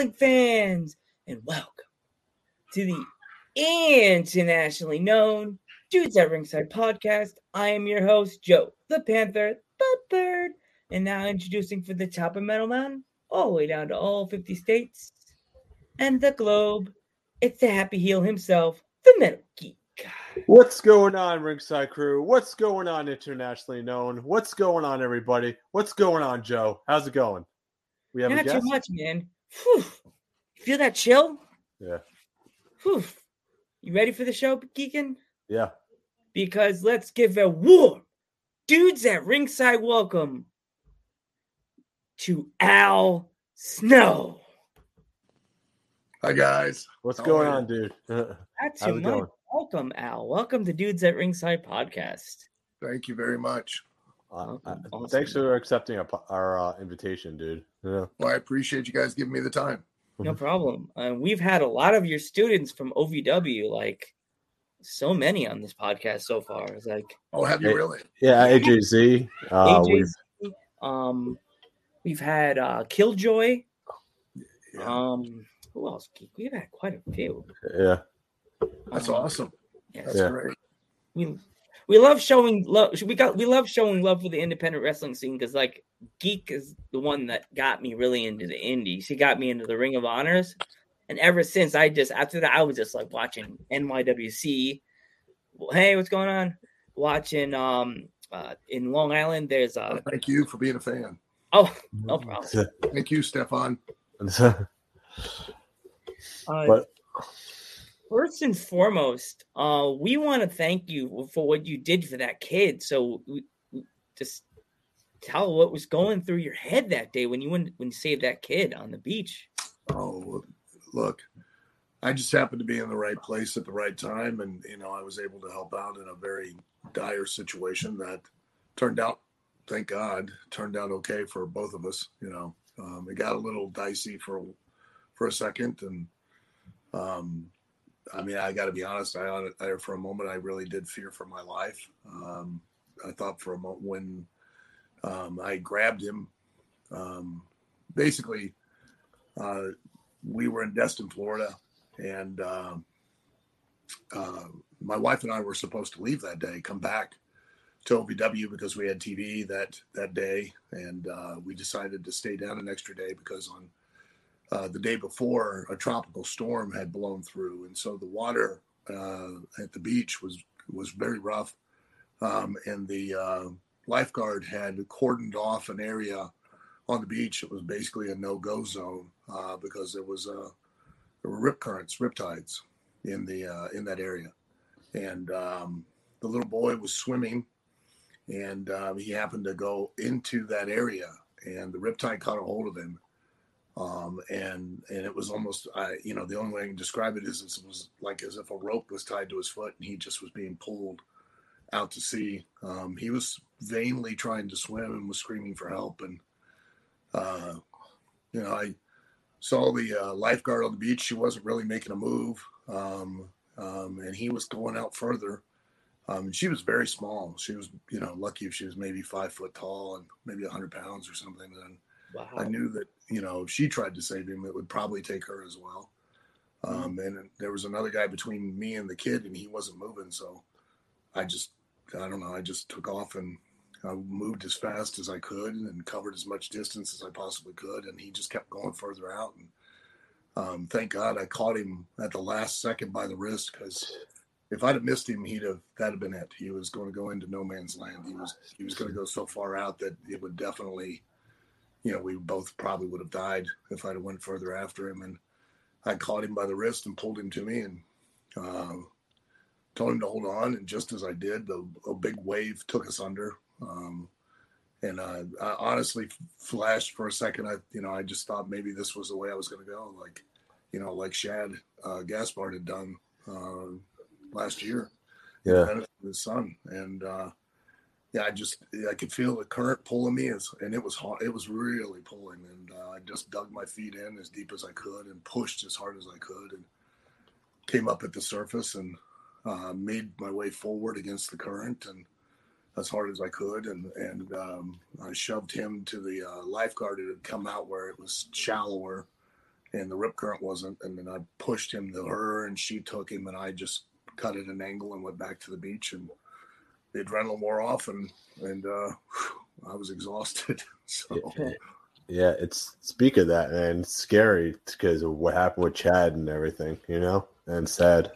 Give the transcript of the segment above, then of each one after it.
wrestling fans, and welcome to the internationally known Dudes at Ringside podcast. I am your host, Joe the Panther, the third, and now introducing for the top of Metal Mountain, all the way down to all 50 states and the globe. It's the happy heel himself, the Metal Geek. What's going on, Ringside Crew? What's going on, internationally known? What's going on, everybody? What's going on, Joe? How's it going? We have Not a guest. too much, man. Whew. Feel that chill? Yeah, Whew. You ready for the show, Geekin? yeah. Because let's give a warm dudes at ringside welcome to Al Snow. Hi guys. What's How going on, dude? Not How's too much. Welcome, Al. Welcome to Dudes at Ringside podcast. Thank you very much. Uh, Awesome. Thanks for accepting our, our uh, invitation, dude. Yeah. Well, I appreciate you guys giving me the time. No Mhm. problem. Uh, we've had a lot of your students from OVW, like so many on this podcast so far. It's like Oh, have you really? Yeah, AJZ. Uh, AJ, we've, um, we've had uh, Killjoy. Yeah. Um, who else? We've had quite a few. yeah, That's Um, awesome. Yeah, That's Yeah. great. we we love showing love. We got we love showing love for the independent wrestling scene because like Geek is the one that got me really into the indies. He got me into the Ring of Honors, and ever since I just after that I was just like watching NYWC. Well, hey, what's going on? Watching um uh in Long Island. There's uh Thank you for being a fan. oh no problem. Thank you, Stefan. Uh, But- first and foremost, uh, we want to thank you for what you did for that kid. So we, we just tell what was going through your head that day when you went when you saved that kid on the beach. Oh, look, I just happened to be in the right place at the right time, and you know, I was able to help out in a very dire situation that turned out, thank God, turned out okay for both of us. You know, um, it got a little dicey for for a second, and um, I mean, I got to be honest. I, I for a moment, I really did fear for my life. Um, I thought for a moment when um, I grabbed him, um, basically uh, we were in Destin, Florida, and uh, uh, my wife and I were supposed to leave that day, come back to OVW because we had TV that that day, and uh, we decided to stay down an extra day because on uh, the day before a tropical storm had blown through, and so the water uh, at the beach was was very rough, um, and the uh, lifeguard had cordoned off an area on the beach. It was basically a no-go zone uh, because there was uh, there were rip currents, rip tides in the in that area, and um, the little boy was swimming, and he happened to go into that area, and the rip tide caught a hold of him, um, and and it was almost I you know the only way I can describe it is it was like as if a rope was tied to his foot, and he just was being pulled out to sea. Um, he was vainly trying to swim and was screaming for help, and uh, you know, I saw the uh, lifeguard on the beach. She wasn't really making a move, um, um, and he was going out further. Um, she was very small. She was, you know, lucky if she was maybe five foot tall and maybe a hundred pounds or something. And Wow. I knew that, you know, if she tried to save him, it would probably take her as well. Um, and there was another guy between me and the kid, and he wasn't moving. So I just, I don't know, I just took off and I moved as fast as I could and covered as much distance as I possibly could. And he just kept going further out. And um, thank God I caught him at the last second by the wrist because if I'd have missed him, he'd have that'd have been it. He was going to go into no man's land. He was he was going to go so far out that it would definitely, you know, we both probably would have died if I'd have went further after him. And I caught him by the wrist and pulled him to me and uh, told him to hold on. And just as I did, the, a big wave took us under. Um, and uh, I honestly flashed for a second. I, you know, I just thought maybe this was the way I was going to go, like, you know, like Shad uh, Gaspard had done uh, last year. Yeah. his son, and uh, yeah, I just I could feel the current pulling me, and it was. It was really pulling, and uh, I just dug my feet in as deep as I could and pushed as hard as I could, and came up at the surface and uh, made my way forward against the current and as hard as I could, and and um, I shoved him to the uh, lifeguard. who had come out where it was shallower, and the rip current wasn't. And then I pushed him to her, and she took him, and I just cut at an angle and went back to the beach, and the adrenaline wore off, and and uh, I was exhausted. so. Yeah, it's speak of that, man. It's scary because of what happened with Shad and everything, you know, and sad.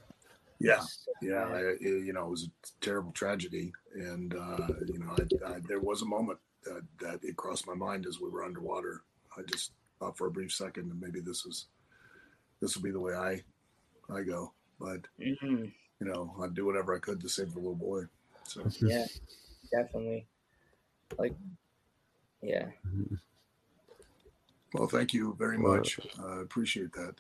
Yeah, yeah, I, you know, it was a terrible tragedy, and uh, you know, I, I, there was a moment that, that it crossed my mind as we were underwater. I just thought for a brief second that maybe this is this will be the way I I go, but mm-hmm. you know, I'd do whatever I could to save the little boy. So yeah, definitely, like, yeah. Well, thank you very much. I uh, appreciate that.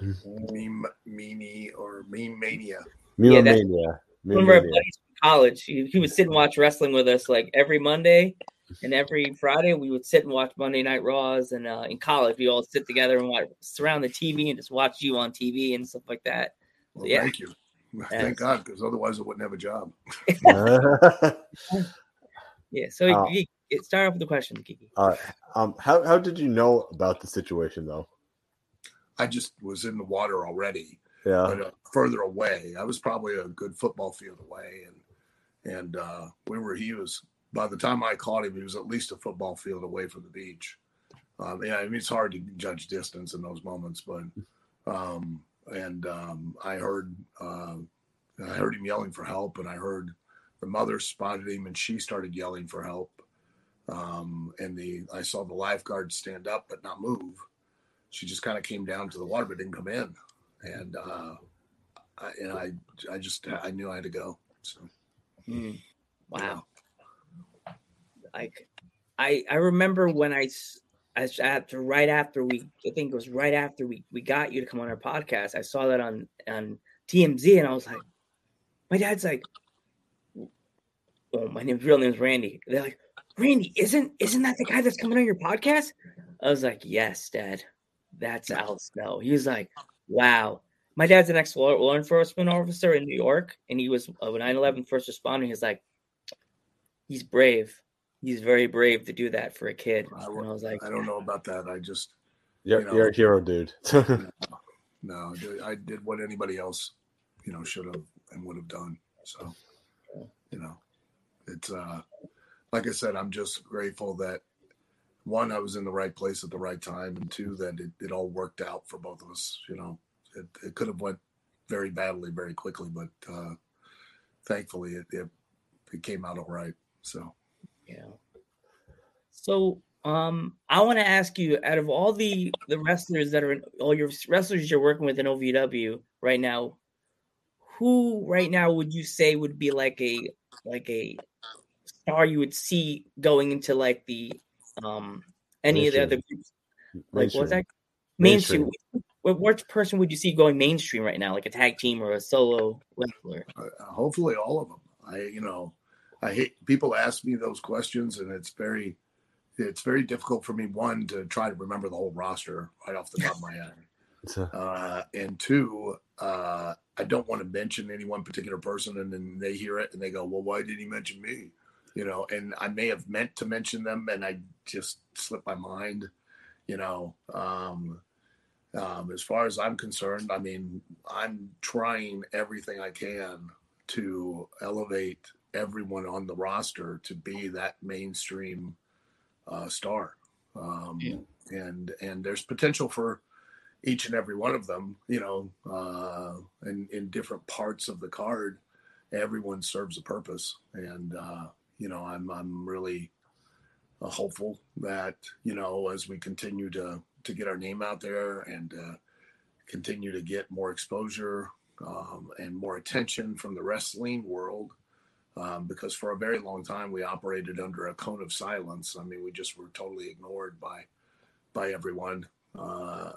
Mm-hmm. Meme, meme, or meme mania. Meme yeah, mania. Meme one of our buddies from college, he, he would sit and watch wrestling with us like every Monday, and every Friday we would sit and watch Monday Night Raws. And uh, in college, we all sit together and watch, surround the TV and just watch you on TV and stuff like that. So, well, yeah. Thank you. Thank God, because otherwise I wouldn't have a job. yeah. So uh, start off with the question, Kiki. All right. Um, how how did you know about the situation though? I just was in the water already. Yeah. But, uh, further away. I was probably a good football field away, and and uh, we were. He was. By the time I caught him, he was at least a football field away from the beach. Um, yeah, I mean it's hard to judge distance in those moments, but um, and um, I heard uh, I heard him yelling for help, and I heard the mother spotted him, and she started yelling for help. Um, and the I saw the lifeguard stand up but not move. She just kind of came down to the water but didn't come in, and uh, I, and I I just I knew I had to go. So, mm. wow. Like, I I remember when I after right after we I think it was right after we we got you to come on our podcast. I saw that on on TMZ and I was like, my dad's like, oh my name's real name's Randy. They're like, Randy, isn't isn't that the guy that's coming on your podcast? I was like, yes, Dad, that's Al Snow. He was like, wow. My dad's an ex law enforcement officer in New York, and he was uh, a 9/11 first responder. He's like, he's brave. He's very brave to do that for a kid. I, and I was like, I don't know about that. I just, you're, you know, you're a hero, dude. no, no, I did what anybody else, you know, should have and would have done. So, you know, it's uh like I said, I'm just grateful that one, I was in the right place at the right time, and two, that it, it all worked out for both of us. You know, it, it could have went very badly very quickly, but uh, thankfully it, it it came out all right. So, yeah. So, um, I want to ask you, out of all the the wrestlers that are in all your wrestlers you're working with in OVW right now, who right now would you say would be like a like a star you would see going into like the um any mainstream. of the other groups? Like what's that? Mainstream. mainstream. What, what person would you see going mainstream right now, like a tag team or a solo wrestler? Uh, hopefully, all of them. I, you know, I hate people ask me those questions, and it's very, it's very difficult for me. One to try to remember the whole roster right off the top of my head, uh, and two, uh, I don't want to mention any one particular person, and then they hear it and they go, "Well, why didn't he mention me?" you know, and I may have meant to mention them and I just slipped my mind, you know. Um, um, as far as I'm concerned, I mean, I'm trying everything I can to elevate everyone on the roster to be that mainstream uh, star. Um, yeah. And and there's potential for each and every one of them, you know, uh, in in different parts of the card. Everyone serves a purpose, and uh, you know, I'm I'm really uh, hopeful that you know as we continue to to get our name out there and uh, continue to get more exposure um, and more attention from the wrestling world. Um, because for a very long time we operated under a cone of silence. I mean, we just were totally ignored by by everyone uh,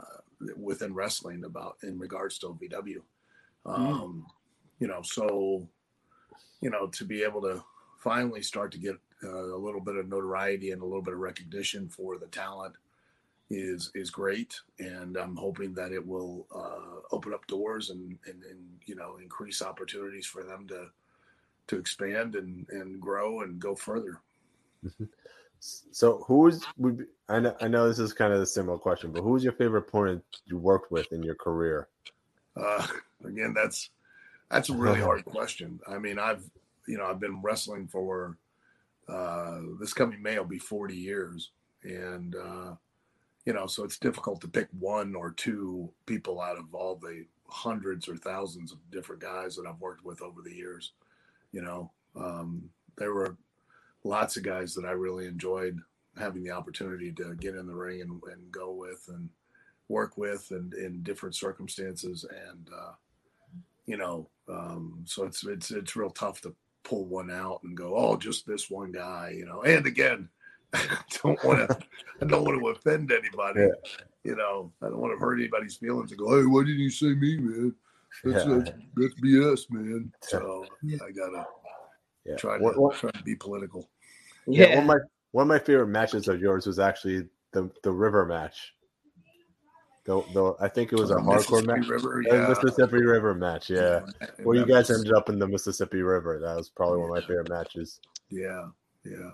within wrestling about in regards to OVW. Mm. Um, mm. You know, so you know to be able to finally start to get uh, a little bit of notoriety and a little bit of recognition for the talent is is great and i'm hoping that it will uh, open up doors and, and and you know increase opportunities for them to to expand and and grow and go further mm-hmm. So who's would be, I know I know this is kind of a similar question, but who's your favorite opponent you worked with in your career? Uh, again, that's that's a really hard question. I mean, I've you know I've been wrestling for uh, this coming May will be 40 years, and uh, you know, so it's difficult to pick one or two people out of all the hundreds or thousands of different guys that I've worked with over the years. You know, um, there were lots of guys that I really enjoyed having the opportunity to get in the ring and, and go with and work with and in different circumstances and uh, you know um, so it's it's it's real tough to pull one out and go oh just this one guy you know and again I don't want to I don't want to offend anybody yeah. you know I don't want to hurt anybody's feelings and go hey why didn't you say me man that's, yeah. that's, that's BS man so yeah. I gotta yeah. try to what, what, try to be political yeah. yeah. one of my one of my favorite matches of yours was actually the the river match Though, though I think it was a hardcore match. River, yeah. Mississippi River match, yeah. Where you guys ended up in the Mississippi River. That was probably yeah. one of my favorite matches. Yeah, yeah.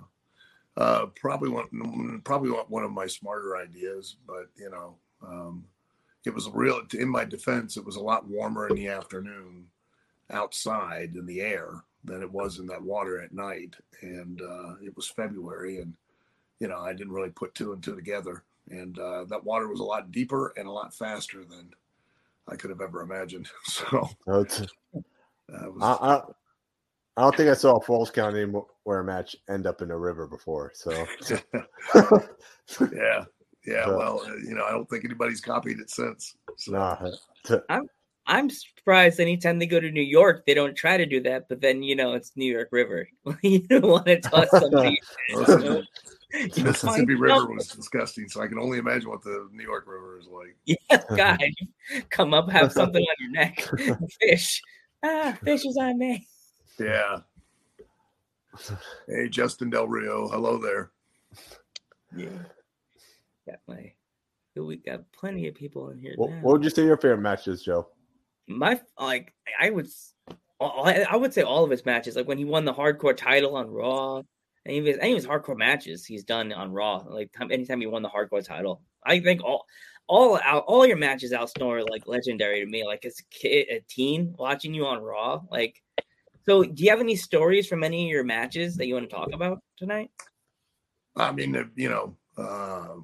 Uh, probably one, probably one of my smarter ideas, but you know, um, it was real. In my defense, it was a lot warmer in the afternoon outside in the air than it was in that water at night, and uh, it was February, and you know, I didn't really put two and two together and uh, that water was a lot deeper and a lot faster than I could have ever imagined. So was, I, I, I, don't think I saw a Falls County where a match end up in a river before. So yeah, yeah. So, well, uh, you know, I don't think anybody's copied it since. So. Nah, I'm I'm surprised anytime they go to New York, they don't try to do that. But then you know it's New York River. you don't want to toss something. The Mississippi River was disgusting, so I can only imagine what the New York River is like. Yeah, God, come up, have something on your neck, fish. Ah, fish is on me. Yeah. Hey, Justin Del Rio, hello there. Yeah, definitely. We got plenty of people in here. What, what would you say your favorite matches, Joe? My like, I would, I would say all of his matches. Like when he won the hardcore title on Raw, any of his any of his hardcore matches he's done on Raw. Like anytime he won the hardcore title, I think all all out all your matches Al Snow like legendary to me. Like as a kid, a teen watching you on Raw, like. So, do you have any stories from any of your matches that you want to talk about tonight? I mean, you know, uh,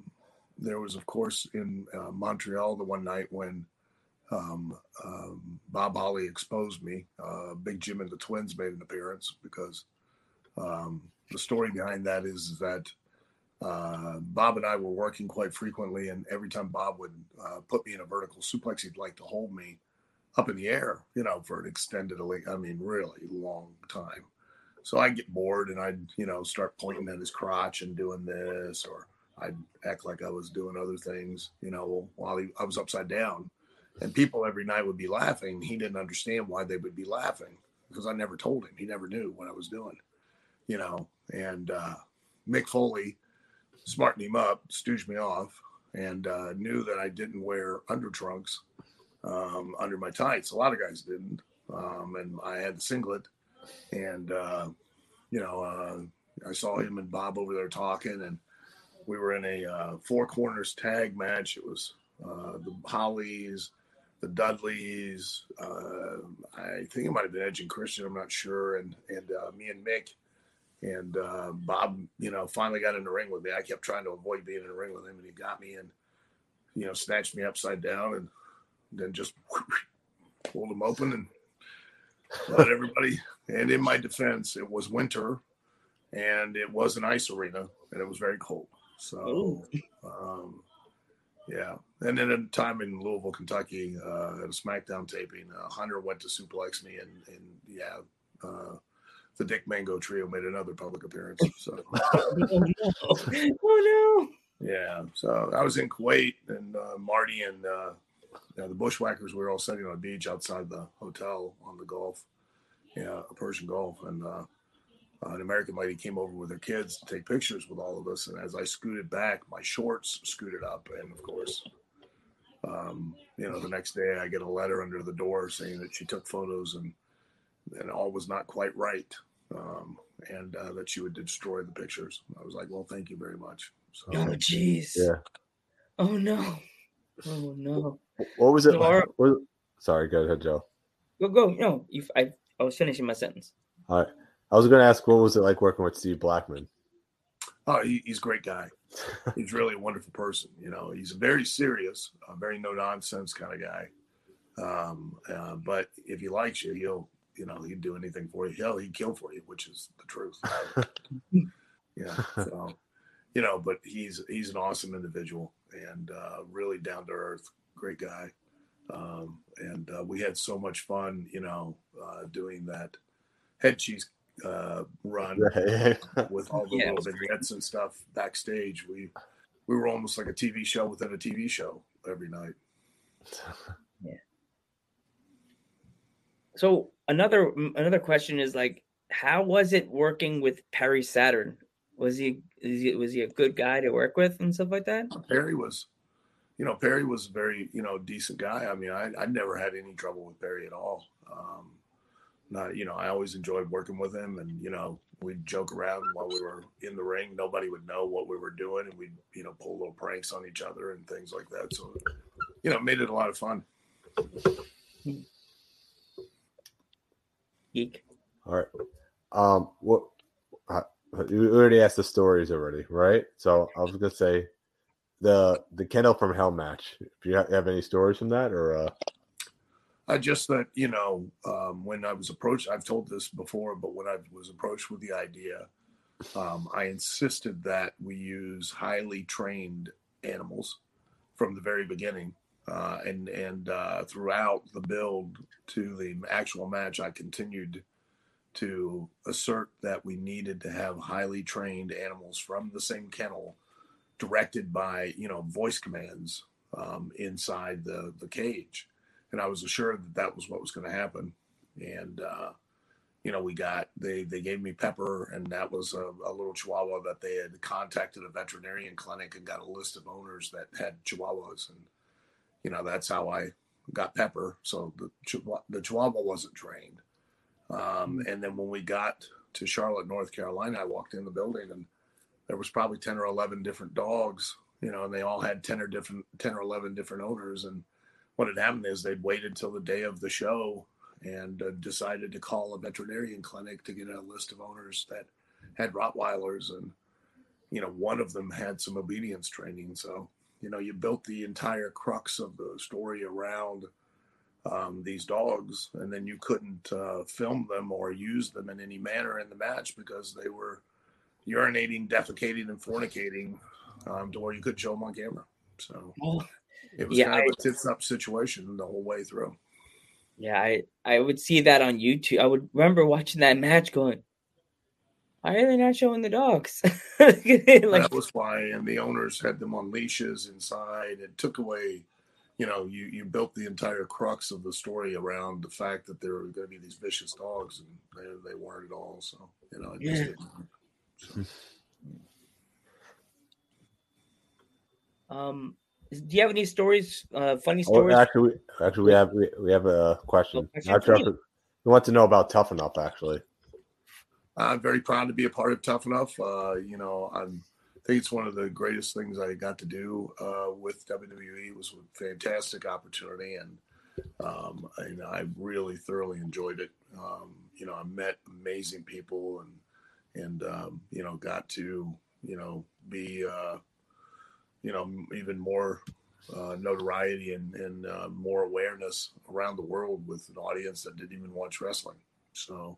there was, of course, in uh, Montreal the one night when um, um, Bob Holly exposed me. Uh, Big Jim and the Twins made an appearance because um, the story behind that is that uh, Bob and I were working quite frequently, and every time Bob would uh, put me in a vertical suplex, he'd like to hold me up in the air, you know, for an extended, I mean, really long time. So I'd get bored and I'd, you know, start pointing at his crotch and doing this, or I'd act like I was doing other things, you know, while he, I was upside down. And people every night would be laughing. He didn't understand why they would be laughing because I never told him. He never knew what I was doing you know, and uh, Mick Foley smartened him up, stooged me off, and uh, knew that I didn't wear undertrunks um, under my tights. A lot of guys didn't, um, and I had the singlet, and uh, you know, uh, I saw him and Bob over there talking, and we were in a uh, four corners tag match. It was uh, the Hollies, the Dudleys. I think it might have been Edge and Christian. I'm not sure, and and me and Mick and uh, Bob, you know, finally got in the ring with me. I kept trying to avoid being in the ring with him, and he got me and, you know, snatched me upside down and then just pulled him open and let everybody. And in my defense, it was winter and it was an ice arena and it was very cold. So, um, yeah. And then at a time in Louisville, Kentucky, uh, at a SmackDown taping, uh, Hunter went to suplex me and, and yeah, uh, the Dick Mango Trio made another public appearance. So, oh, no. oh no! Yeah, so I was in Kuwait, and uh, Marty and uh, you know, the Bushwhackers we were all sitting on a beach outside the hotel on the Gulf, yeah, a Persian Gulf, and uh, an American lady came over with her kids to take pictures with all of us. And as I scooted back, my shorts scooted up, and of course. Um, you know, the next day I get a letter under the door saying that she took photos and and all was not quite right um, and uh, that she would destroy the pictures. I was like, well, thank you very much. So, oh, jeez. Yeah. Oh no. Oh no. What was it? So like? what, sorry, go ahead, Joe. Go go. No, you. I. I was finishing my sentence. All right. I was going to ask, what was it like working with Steve Blackman? Oh, he, he's a great guy. he's really a wonderful person. You know, he's a very serious, a very no nonsense kind of guy. Um, uh, but if he likes you, he'll, you know, he'd do anything for you. Hell, he'd kill for you, which is the truth. yeah. So, you know, but he's he's an awesome individual and uh, really down to earth, great guy. Um, and uh, we had so much fun, you know, uh, doing that head cheese uh, run with all the yeah, little vignettes and stuff backstage. We we were almost like a TV show within a TV show every night. Yeah. So another another question is like, how was it working with Perry Saturn? Was he, he was he a good guy to work with and stuff like that? Perry was, you know, Perry was a very you know decent guy. I mean, I I never had any trouble with Perry at all. Um, not you know i always enjoyed working with him and you know we'd joke around while we were in the ring. Nobody would know what we were doing and we'd you know pull little pranks on each other and things like that. So you know made it a lot of fun. Geek. All right. Um what you already asked the stories already right? So i was gonna say the the Kennel from Hell match. Do you have any stories from that, or uh... Uh, just that you know, um, when I was approached, I've told this before, but when I was approached with the idea, um, I insisted that we use highly trained animals from the very beginning, uh, and and uh, throughout the build to the actual match, I continued to assert that we needed to have highly trained animals from the same kennel, directed by you know voice commands um, inside the the cage and I was assured that that was what was going to happen. And uh, you know, we got they they gave me Pepper, and that was a, a, little Chihuahua that they had contacted a veterinarian clinic and got a list of owners that had Chihuahuas, and you know that's how I got Pepper. So the the Chihuahua wasn't trained. Um, and then when we got to Charlotte, North Carolina, I walked in the building and there was probably ten or eleven different dogs, you know, and they all had ten or different ten or eleven different owners, and what had happened is they'd waited till the day of the show and uh, decided to call a veterinarian clinic to get a list of owners that had Rottweilers. And, you know, one of them had some obedience training. So, you know, you built the entire crux of the story around um, these dogs, and then you couldn't uh, film them or use them in any manner in the match because they were urinating, defecating, and fornicating um, to where you could show them on camera. So, oh, it was yeah, kind of a tits up situation the whole way through. Yeah, I I would see that on YouTube. I would remember watching that match, going, "Why are they not showing the dogs?" like, that was why, and the owners had them on leashes inside. It took away, you know, you you built the entire crux of the story around the fact that there were going to be these vicious dogs, and they they weren't at all. So you know, yeah. So. Um, do you have any stories? Uh, funny oh, stories? Oh, actually, actually, we have we, we have a question. we want to know about Tough Enough. Actually, I'm very proud to be a part of Tough Enough. Uh, you know, I'm, I think it's one of the greatest things I got to do uh, with WWE. It was a fantastic opportunity, and um, I, you know, I really thoroughly enjoyed it. Um, you know, I met amazing people, and and um, you know, got to you know be uh, you know even more uh, notoriety and, and uh, more awareness around the world with an audience that didn't even watch wrestling. So,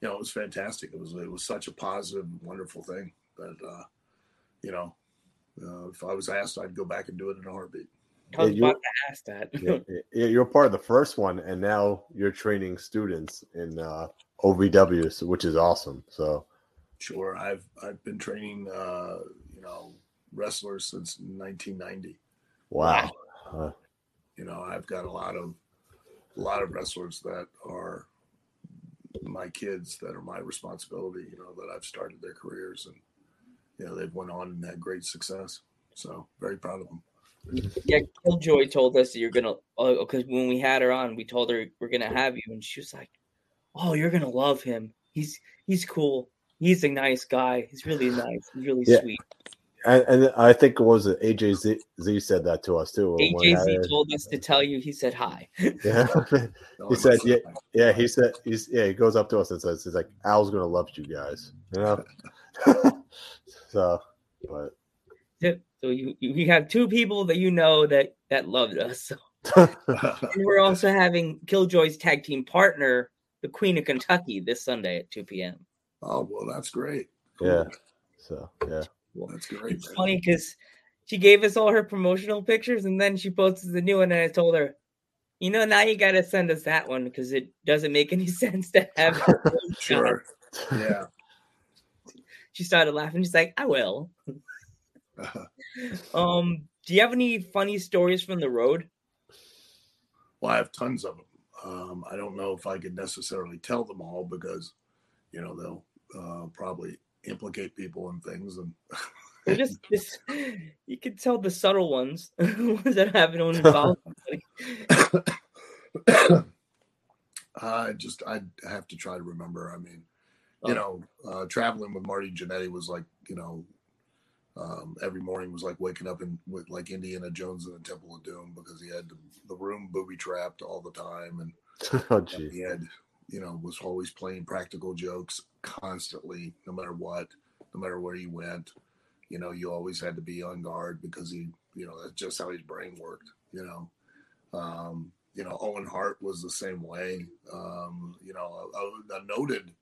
you know, it was fantastic. It was it was such a positive, wonderful thing that uh, you know, uh, if I was asked, I'd go back and do it in a heartbeat. I was yeah, about to ask that. yeah, you're part of the first one, and now you're training students in uh, OVW, which is awesome. So, sure, I've I've been training, uh, you know, wrestlers since 1990. Wow. Uh, you know, I've got a lot of a lot of wrestlers that are my kids that are my responsibility. You know, that I've started their careers and you know they've went on and had great success. So very proud of them. Yeah, Killjoy told us that you're gonna because oh, when we had her on, we told her we're gonna have you, and she was like, "Oh, you're gonna love him. he's he's cool. He's a nice guy. He's really nice. He's really Yeah. sweet. And, and I think it was it AJ Z, Z said that to us too. when we had AJZ told us to tell you. He said hi. Yeah, he said, yeah, yeah. He said, he's yeah. He goes up to us and says, "He's like Al's gonna love you guys," you know. so, but Yep. So you, you have two people that you know that that loved us. And we're also having Killjoy's tag team partner, the Queen of Kentucky, this Sunday at 2 p.m. oh well, that's great. Cool. yeah, so yeah, that's great. It's man. funny because she gave us all her promotional pictures and then she posted the new one and I told her, you know, now you gotta send us that one because it doesn't make any sense to have her. Sure. Yeah. She started laughing. She's like, I will. Um, do you have any funny stories from the road? Well, I have tons of them. Um, I don't know if I could necessarily tell them all because, you know, they'll uh, probably implicate people and things. And just, just you can tell the subtle ones, ones that haven't involved. I just I have to try to remember. I mean, you Oh. know, uh, traveling with Marty Jannetty was like, you know, um, every morning was like waking up in with like Indiana Jones in the Temple of Doom because he had the, the room booby trapped all the time and oh And he had, you know, was always playing practical jokes constantly, no matter what, no matter where he went. You know, you always had to be on guard because he, you know, that's just how his brain worked. You know, um, you know, Owen Hart was the same way. Um, you know, a, a noted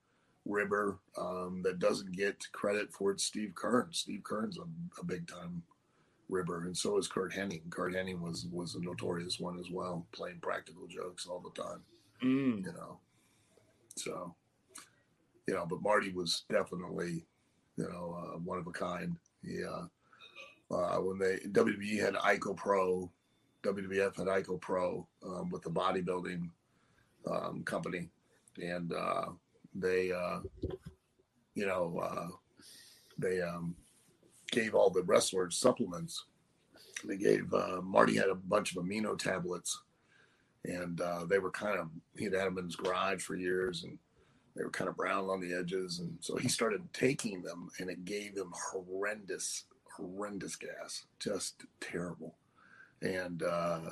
ribber um, that doesn't get credit for it. Steve Keirn. Steve Keirn's a, a big time ribber, and so is Curt Hennig. Curt Hennig was was a notorious one as well, playing practical jokes all the time Mm. you know. So, you know, but Marty was definitely, you know, uh, one of a kind. He, uh, uh, when they WWE had ICOPRO, WWF had ICOPRO um, with the bodybuilding um, company, and uh, they, uh, you know, uh, they um, gave all the wrestlers supplements. They gave Marty had a bunch of amino tablets and uh, they were kind of he'd had them in his garage for years and they were kind of brown on the edges. And so he started taking them and it gave him horrendous horrendous gas just terrible. And uh,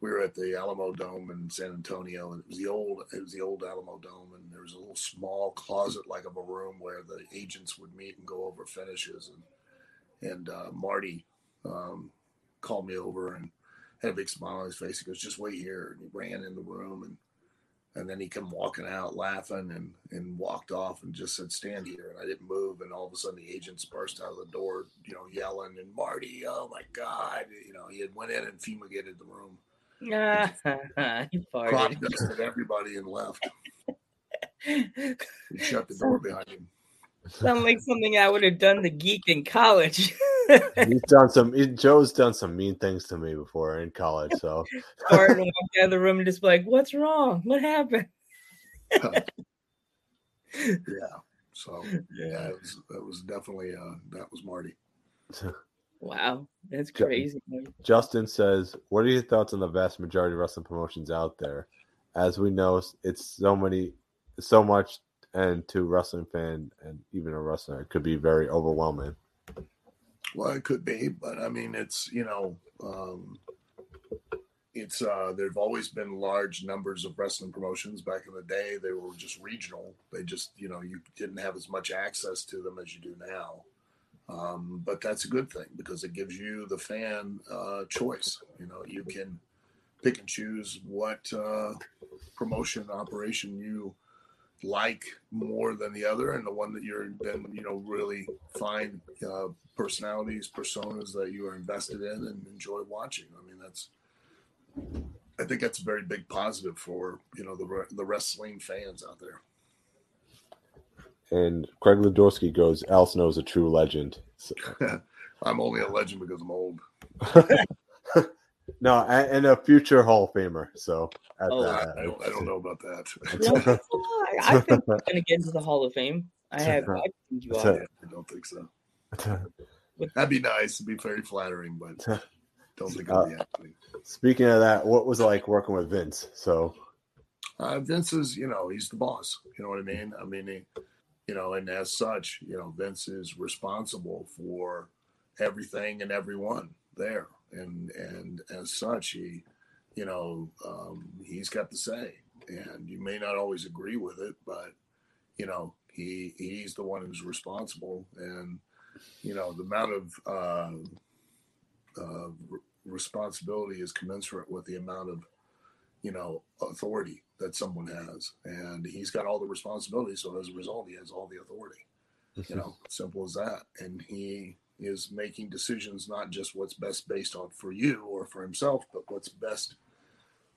we were at the alamo dome in san antonio and it was the old it was the old alamo dome and there was a little small closet like of a room where the agents would meet and go over finishes. And and uh, marty um, called me over and had a big smile on his face. He goes, "Just wait here." And he ran in the room, and and then he come walking out, laughing, and and walked off, and just said, "Stand here." And I didn't move, and all of a sudden the agents burst out of the door, you know, yelling, and Marty, oh my god, you know, he had went in and fumigated the room, Yeah, he farted. everybody, and left. He shut the door behind him. Sound like something I would have done to geek in college. he's done some. He, Joe's done some mean things to me before in college. So Fart and walk out of the room and just be like, "What's wrong? What happened?" Yeah. So yeah, it was, that was definitely uh, that was Marty. Wow, that's crazy. Justin says, "What are your thoughts on the vast majority of wrestling promotions out there? As we know, it's so many, so much, and to wrestling fan and even a wrestler, it could be very overwhelming." Well, it could be, but I mean, it's you know, um, it's uh, there've always been large numbers of wrestling promotions. Back in the day, they were just regional. They just you know you didn't have as much access to them as you do now. Um, but that's a good thing because it gives you the fan uh, choice. You know, you can pick and choose what uh, promotion operation you like more than the other, and the one that you're then you know really find uh, personalities, personas that you are invested in and enjoy watching. I mean, that's I think that's a very big positive for you know the the wrestling fans out there. And Craig Ladorski goes, "Al Snow's a true legend." So- I'm only a legend because I'm old. no, and, and a future Hall of Famer. So at Oh, I, that, I don't, I don't know about that. You know, that's a lie. I think you're gonna get into the Hall of Fame. I have. I think you So- are. I don't think so. That'd be nice. It'd be very flattering, but don't think it'll be happening. Speaking of that, what was it like working with Vince? So Uh, Vince is, you know, he's the boss. You know what I mean? I mean, he, you know, and as such, you know, Vince is responsible for everything and everyone there, and and as such, he, you know, um, he's got the say, and you may not always agree with it, but you know, he he's the one who's responsible, and you know, the amount of uh, uh, responsibility is commensurate with the amount of you know authority that someone has. And he's got all the responsibility so as a result he has all the authority. You know simple as that. And he is making decisions not just what's best based on for you or for himself but what's best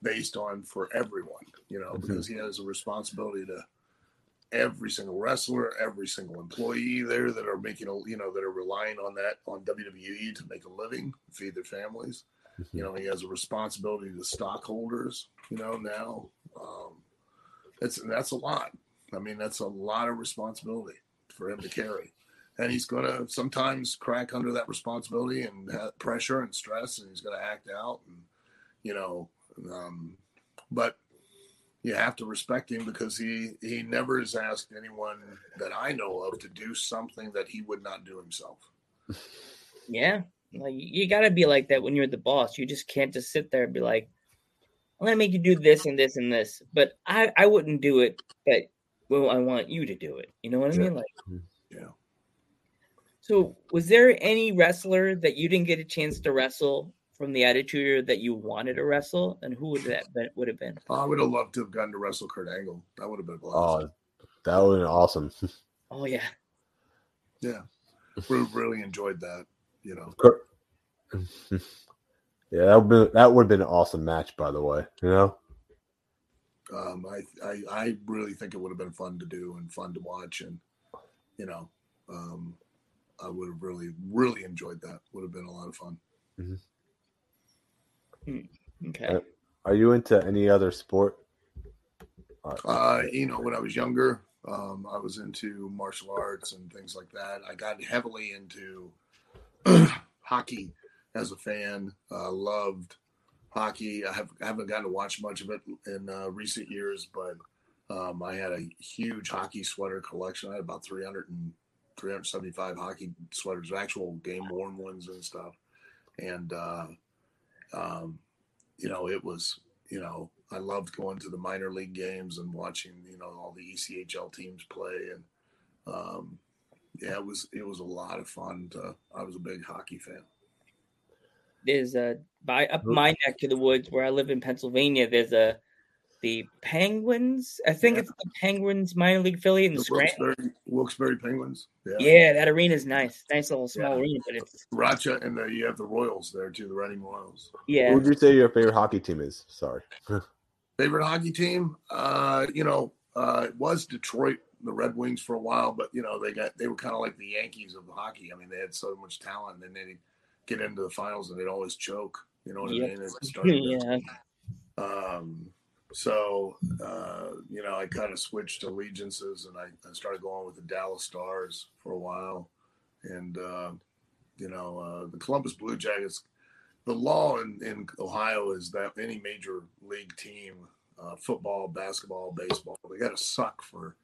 based on for everyone you know because he has a responsibility to every single wrestler every single employee there that are making a you know that are relying on that on wwe to make a living feed their families. You know he has a responsibility to stockholders you know now. Um, that's that's a lot. I mean that's a lot of responsibility for him to carry and he's going to sometimes crack under that responsibility and pressure and stress and he's going to act out and you know um, but you have to respect him because he he never has asked anyone that i know of to do something that he would not do himself yeah like you got to be like that when you're the boss. You just can't just sit there and be like, "I'm gonna make you do this and this and this," but I I wouldn't do it. But well, I want you to do it. You know what I mean? Like, mm-hmm. yeah. So, was there any wrestler that you didn't get a chance to wrestle from the Attitude Era that you wanted to wrestle, and who would that been, would have been? I would have loved to have gotten to wrestle Kurt Angle. That would have been blast. Oh, that would have been awesome. Oh yeah, yeah. We really enjoyed that you know. Yeah, that would be, that would have been an awesome match, by the way. You know. Um, I, I I really think it would have been fun to do and fun to watch, and you know, um, I would have really really enjoyed that. Would have been a lot of fun. Mm-hmm. Okay. Are you into any other sport? Uh, you know, when I was younger, um, I was into martial arts and things like that. I got heavily into hockey as a fan. Uh, loved hockey. I, have, I haven't gotten to watch much of it in uh, recent years, but um, I had a huge hockey sweater collection. I had about 300 and 375 hockey sweaters, actual game worn ones and stuff. And, uh, um, you know, it was, you know, I loved going to the minor league games and watching, you know, all the ECHL teams play. And, um, yeah, it was it was a lot of fun. To, I was a big hockey fan. There's a by up my neck to the woods where I live in Pennsylvania. There's a the Penguins. I think yeah. it's the Penguins minor league affiliate in the Wilkes-Barre, Wilkes-Barre Penguins. Yeah. yeah, that arena is nice. Nice little small yeah. arena, but it's Racha and the, you have the Royals there too, the Reading Royals. Yeah. Who would you say your favorite hockey team is? Sorry. favorite hockey team? Uh, you know, uh, it was Detroit the Red Wings for a while, but you know they got they were kind of like the Yankees of hockey. I mean, they had so much talent, and they'd get into the finals and they'd always choke. You know what yep. I mean? yeah. Um, so uh, you know, I kind of switched allegiances, and I, I, started going with the Dallas Stars for a while, and uh, you know, uh, the Columbus Blue Jackets. The law in, in Ohio is that any major league team, uh, football, basketball, baseball, they got to suck for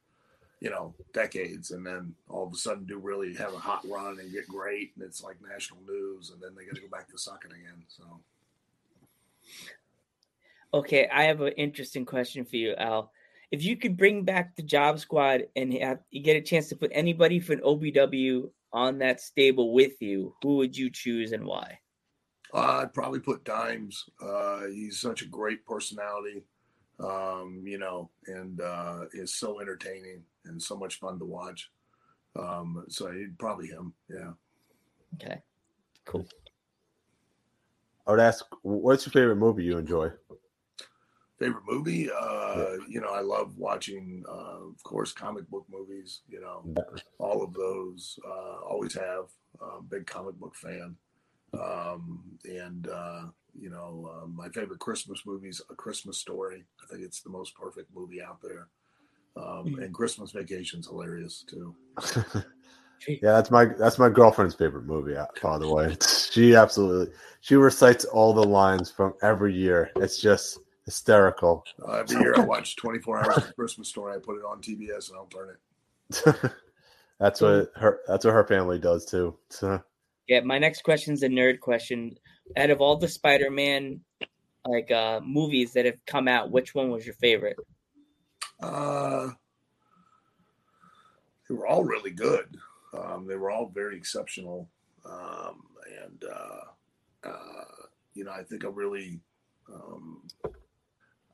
you know, decades, and then all of a sudden do really have a hot run and get great, and it's like national news, and then they got to go back to sucking again. So, okay, I have an interesting question for you, Al. If you could bring back the Job Squad and have, you get a chance to put anybody from OVW on that stable with you, who would you choose and why? Uh, I'd probably put Dimes. Uh, he's such a great personality, um, you know, and uh, is so entertaining and so much fun to watch. Um, so he'd probably him. Yeah. Okay. Cool. I would ask, what's your favorite movie you enjoy? Favorite movie? Uh, yeah. You know, I love watching, uh, of course, comic book movies. You know, all of those. Uh, always have. Uh, big comic book fan. Um, and uh, you know, uh, my favorite Christmas movie is A Christmas Story. I think it's the most perfect movie out there. Um, mm-hmm. and Christmas Vacation's hilarious too. yeah, that's my that's my girlfriend's favorite movie. Uh, by the way, she absolutely she recites all the lines from every year. It's just hysterical. Uh, every year I watch 24 Hours of Christmas Story. I put it on TBS and I'll turn it. that's what her. That's what her family does too. So. Yeah, my next question is a nerd question. Out of all the Spider-Man like uh movies that have come out, which one was your favorite? Uh, they were all really good. Um, they were all very exceptional, um, and uh, uh, you know, I think I really um,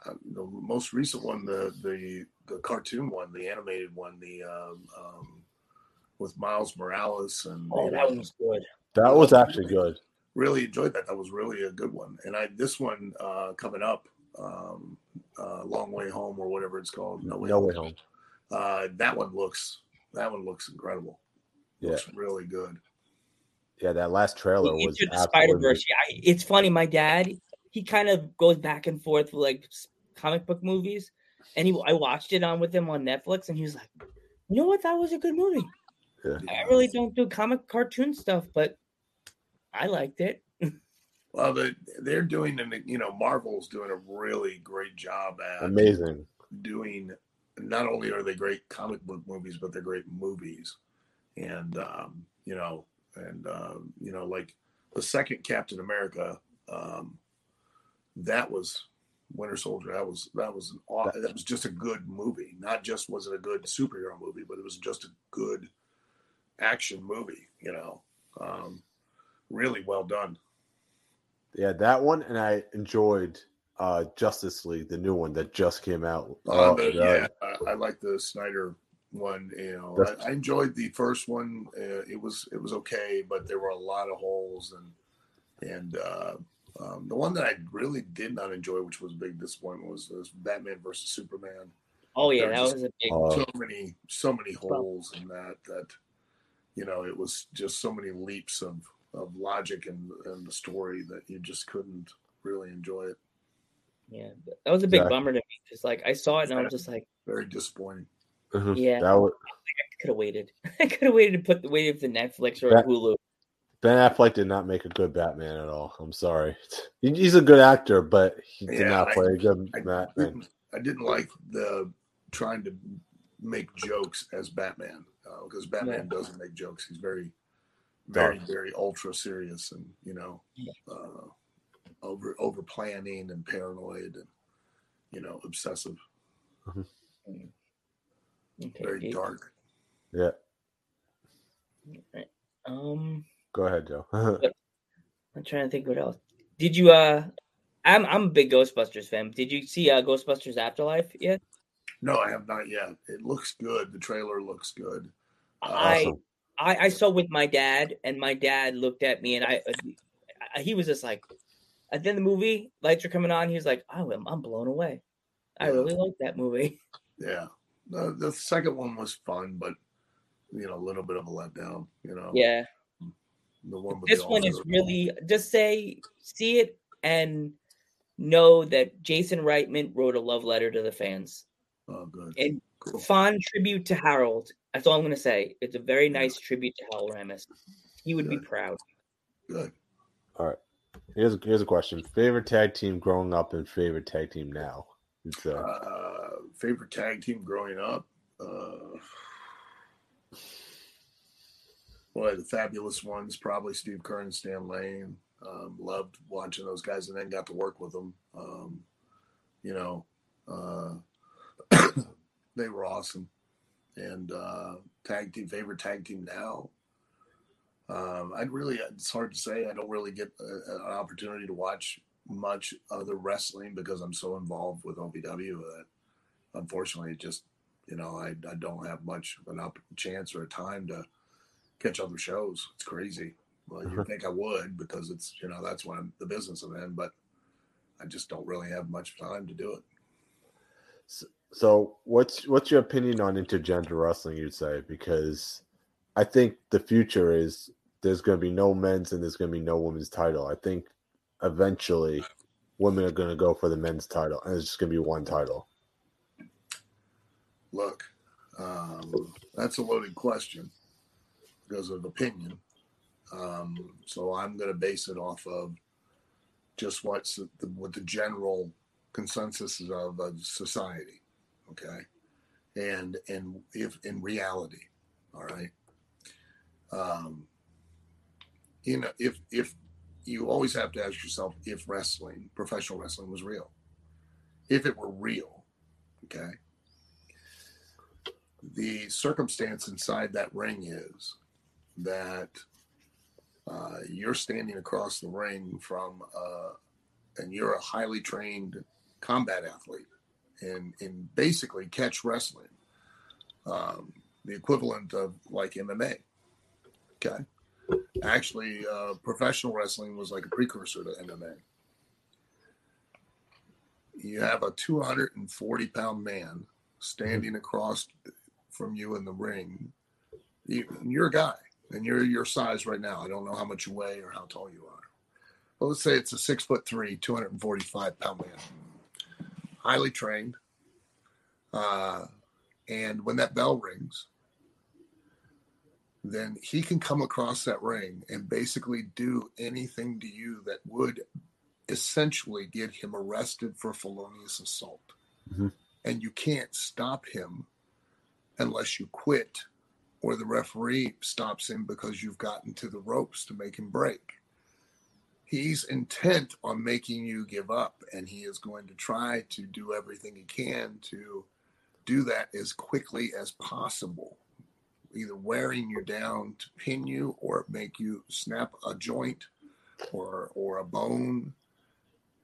uh, the most recent one, the the the cartoon one, the animated one, the um, um, with Miles Morales and oh, that know, was good. That was actually good. Really enjoyed that. That was really a good one. And I this one uh, coming up, um, uh, Long Way Home or whatever it's called. No Way, no way Home. Uh, that one looks that one looks incredible. Yeah. Looks really good. Yeah, that last trailer was Spider Verse. Yeah, it's funny. My dad, he kind of goes back and forth with like comic book movies, and he I watched it on with him on Netflix, and he was like, "You know what? That was a good movie." Yeah. I really don't do comic cartoon stuff, but I liked it. well, the, they're doing, and you know, Marvel's doing a really great job at amazing doing. Not only are they great comic book movies, but they're great movies, and um, you know, and um, you know, like the second Captain America, um, that was Winter Soldier. That was that was an, that was just a good movie. Not just was it a good superhero movie, but it was just a good action movie. You know, um, really well done. Yeah, that one, and I enjoyed uh Justice League, the new one that just came out. Uh, oh, the, yeah, I, I, like the Snyder one. You know, I, I, enjoyed the first one. Uh, it was it was okay, but there were a lot of holes, and and uh, um, the one that I really did not enjoy, which was a big disappointment, was, was Batman versus Superman. Oh yeah, that was a big. So many so many holes in that that you know it was just so many leaps of of logic and and the story that you just couldn't really enjoy it. Yeah, that was a big bummer to me because like I saw it and I was just like very disappointing. Mm-hmm. Yeah, that would... I could have waited. I could have waited to put the waited for Netflix or that, Hulu. Ben Affleck did not make a good Batman at all. I'm sorry. He's a good actor, but he did yeah, not play I, a good I, Batman. Didn't, I didn't like the trying to make jokes as Batman because uh, Batman yeah. doesn't make jokes. He's very, very, Dark. very ultra serious and you know, uh, over over planning and paranoid and you know obsessive. Mm-hmm. Okay, very dark. Yeah. Um. Go ahead, Joe. I'm trying to think what else. Did you? Uh, I'm I'm a big Ghostbusters fan. Did you see uh, Ghostbusters Afterlife yet? No, I have not yet. It looks good. The trailer looks good. Awesome. I, I I saw with my dad, and my dad looked at me, and I, I he was just like, at the end of the movie, lights are coming on. He was like, "Oh, I'm, I'm blown away. I yeah. really like that movie." Yeah, the, the second one was fun, but you know, a little bit of a letdown. You know. Yeah. The one. this one is really just say see it and know that Jason Reitman wrote a love letter to the fans. Oh, good. And cool. fond tribute to Harold. That's all I'm going to say. It's a very nice tribute to Harold Ramis. He would good. be proud. Good. All right. Here's a, here's a question: Favorite tag team growing up and favorite tag team now? It's, uh... Uh, favorite tag team growing up. Uh, boy, the fabulous ones probably Steve Keirn and Stan Lane. Um, loved watching those guys, and then got to work with them. Um, you know, uh, they were awesome. And uh, tag team favorite tag team now. Um, I'd really it's hard to say. I don't really get a, an opportunity to watch much other wrestling because I'm so involved with OVW that unfortunately, just you know, I, I don't have much of an up chance or a time to catch other shows. It's crazy. Well, you uh-huh. think I would because it's you know that's what I'm the business I'm in, but I just don't really have much time to do it. So, so what's what's your opinion on intergender wrestling? You'd say because I think the future is there's going to be no men's and there's going to be no women's title. I think eventually women are going to go for the men's title and it's just going to be one title. Look, um, that's a loaded question because of opinion. Um, so I'm going to base it off of just what's the, what the general consensus of, of society. Okay. And, and if in reality, all right. Um, you know, if, if you always have to ask yourself if wrestling, professional wrestling was real, if it were real, okay. The circumstance inside that ring is that uh, you're standing across the ring from, uh, and you're a highly trained combat athlete in in basically catch wrestling, um, the equivalent of like MMA. Okay, actually, uh, professional wrestling was like a precursor to MMA. You have a 240 pound man standing across from you in the ring. You, you're a guy and you're your size right now. I don't know how much you weigh or how tall you are. But let's say it's a six foot three, 245 pound man, highly trained. Uh, and when that bell rings, then he can come across that ring and basically do anything to you that would essentially get him arrested for felonious assault. Mm-hmm. And you can't stop him unless you quit or the referee stops him because you've gotten to the ropes to make him break. He's intent on making you give up, and he is going to try to do everything he can to do that as quickly as possible, either wearing you down to pin you or make you snap a joint or or a bone.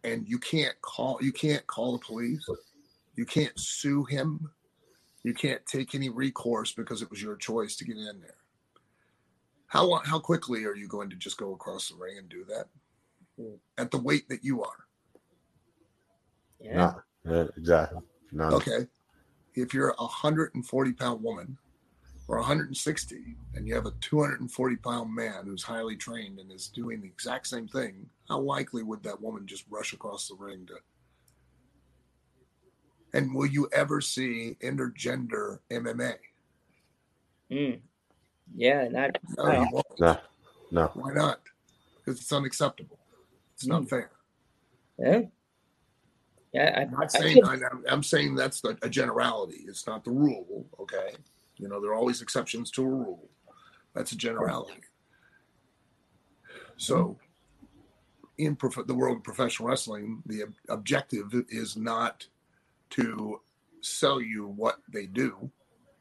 And you can't call you can't call the police. You can't sue him you can't take any recourse because it was your choice to get in there. How how quickly are you going to just go across the ring and do that at the weight that you are? Yeah, yeah exactly. No. Okay, if you're a 140 pound woman or 160 and you have a 240 pound man who's highly trained and is doing the exact same thing, how likely would that woman just rush across the ring to and will you ever see intergender MMA? Mm. Yeah, not no, no, no. Why not? Because it's unacceptable. It's mm. not fair. Yeah. Yeah, I, am not saying I, am saying that's the, a generality. It's not the rule. Okay, you know there are always exceptions to a rule. That's a generality. So, in prof- the world of professional wrestling, the ob- objective is not to sell you what they do,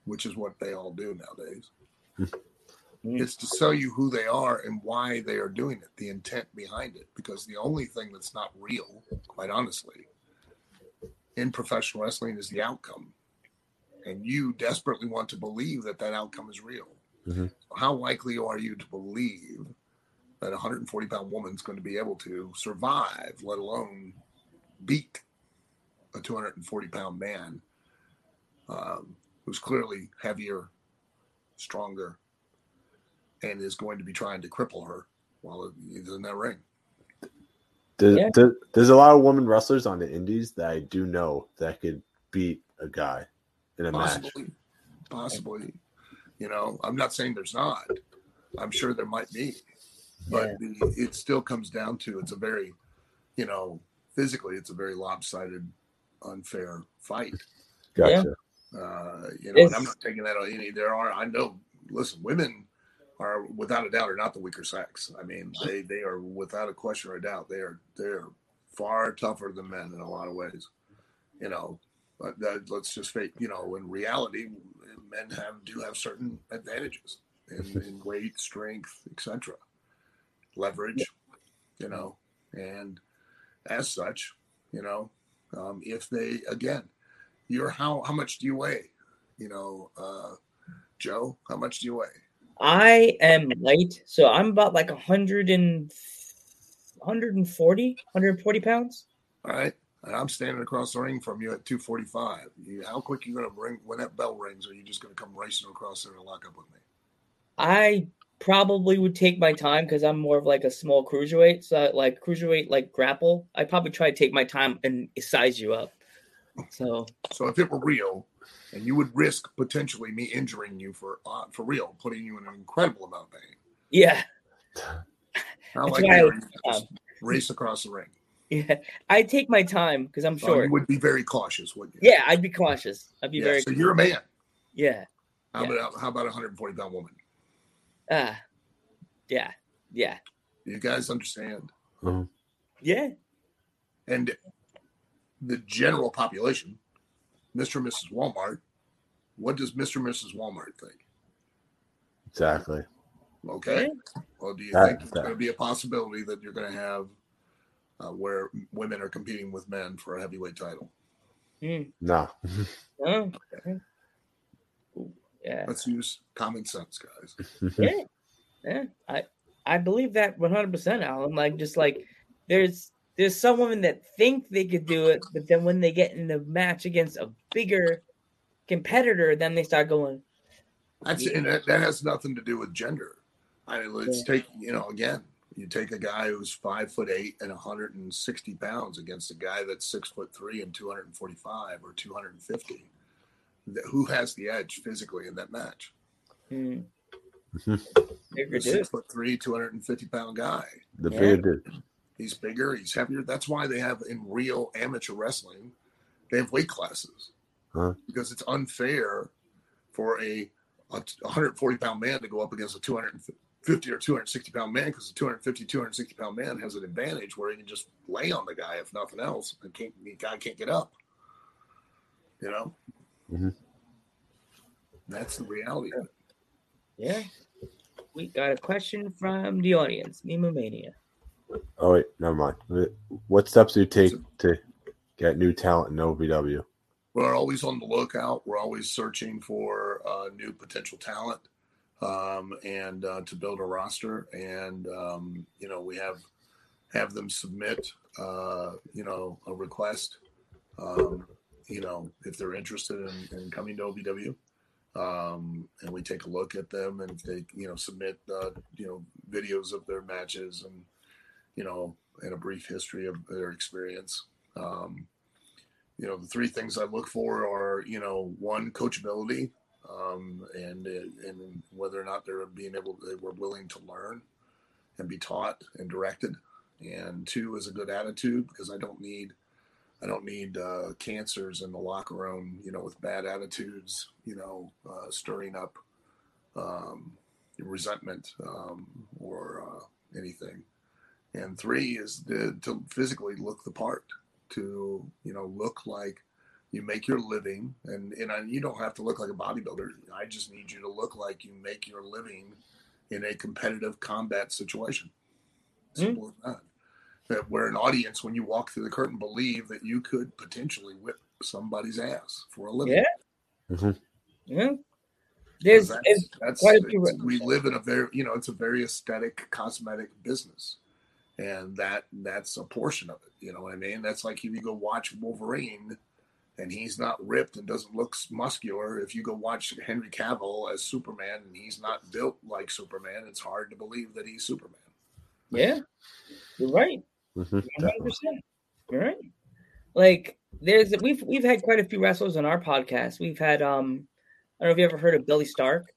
which is what they all do nowadays. Mm. It's to sell you who they are and why they are doing it, the intent behind it. Because the only thing that's not real, quite honestly, in professional wrestling is the outcome. And you desperately want to believe that that outcome is real. Mm-hmm. How likely are you to believe that a 140 pound woman is going to be able to survive, let alone beat a 240 pound man um, who's clearly heavier, stronger, and is going to be trying to cripple her while he's in that ring. There's, yeah. there's a lot of women wrestlers on the indies that I do know that could beat a guy in a possibly, match. Possibly. You know, I'm not saying there's not. I'm sure there might be. But yeah. the, it still comes down to it's a very, you know, physically, it's a very lopsided unfair fight. Gotcha. Uh, you know, I'm not taking that on any. There are, I know. Listen, women are without a doubt are not the weaker sex. I mean, they they are without a question or a doubt. They are they're far tougher than men in a lot of ways. You know, but that, let's just face. You know, in reality, men have do have certain advantages in, in weight, strength, etc. Leverage. You know, and as such, you know, um, if they again, you're how how much do you weigh? You know, uh, Joe, how much do you weigh? I am light, so I'm about like 100 and 140, 140 pounds. All right. And I'm standing across the ring from you at 245. You, how quick are you going to ring when that bell rings? Or are you just going to come racing across there and lock up with me? I probably would take my time because I'm more of like a small cruiserweight. So like cruiserweight, like grapple, I probably try to take my time and size you up. So, so if it were real, and you would risk potentially me injuring you for uh, for real, putting you in an incredible amount of pain. Yeah. How like you um, race across the ring? Yeah, I take my time because I'm Oh, short. you would be very cautious, wouldn't you? yeah, I'd be cautious. I'd be Yeah, very. So you're a man. Yeah. How Yeah. about how about a 140 pound woman? Ah. yeah. Yeah. You guys understand? Yeah. And the general population, Mr. and Mrs. Walmart, what does Mr. and Mrs. Walmart think? Exactly. Okay. Well, do you That- think it's going to be a possibility that you're going to have uh, where women are competing with men for a heavyweight title? Mm. No. Oh. Ooh, Yeah. Let's use common sense, guys. Yeah. Yeah. I I believe that 100%, Alan. Like, just like there's there's some women that think they could do it, but then when they get in the match against a bigger competitor, then they start going, That's and that, that has nothing to do with gender. I mean, let's take you know again. You take a guy who's five foot eight and 160 pounds against a guy that's six foot three and 245 or 250. Th- Who has the edge physically in that match? hmm. Mhm. Bigger six foot three, 250 pound guy. The Yeah. bigger. He's bigger. He's heavier. That's why they have in real amateur wrestling, they have weight classes Huh. because it's unfair for a, a 140 pound man to go up against a 250 or 260 pound man because the 250, 260 pound man has an advantage where he can just lay on the guy if nothing else, and can't the guy can't get up. You know, Mhm. that's the reality. Yeah. We got a question from the audience, Nemo Mania. Oh wait, never mind. What steps do you take to get new talent in OVW? we're always on the lookout. We're always searching for uh, new potential talent um, and uh, to build a roster. And um, you know, we have have them submit, uh, you know, a request. Um, you know, if they're interested in, in coming to OVW, um, and we take a look at them, and they, you know, submit, uh, you know, videos of their matches and you know, and a brief history of their experience. Um, you know, the three things I look for are, you know, one coachability, um, and and whether or not they're being able, they were willing to learn and be taught and directed. And two is a good attitude because I don't need, I don't need uh, cancers in the locker room, you know, with bad attitudes, you know, uh, stirring up um, resentment um, or uh, anything. And three is the, to physically look the part to you know look like you make your living. And and I, you don't have to look like a bodybuilder. I just need you to look like you make your living in a competitive combat situation. Simple as that that where an audience when you walk through the curtain believe that you could potentially whip somebody's ass for a living. Yeah. Mm-hmm. Yeah. There's, that's, that's quite a few it's- we live in a very you know it's a very aesthetic cosmetic business. And that that's a portion of it you know what i mean? That's like if you go watch wolverine and he's not ripped and doesn't look muscular if you go watch henry cavill as superman and he's not built like superman it's hard to believe that he's superman. Yeah, you're right. Mhm. 100%. You're right. Like there's we've we've had quite a few wrestlers on our podcast. We've had um I don't know if you ever heard of Billy Stark.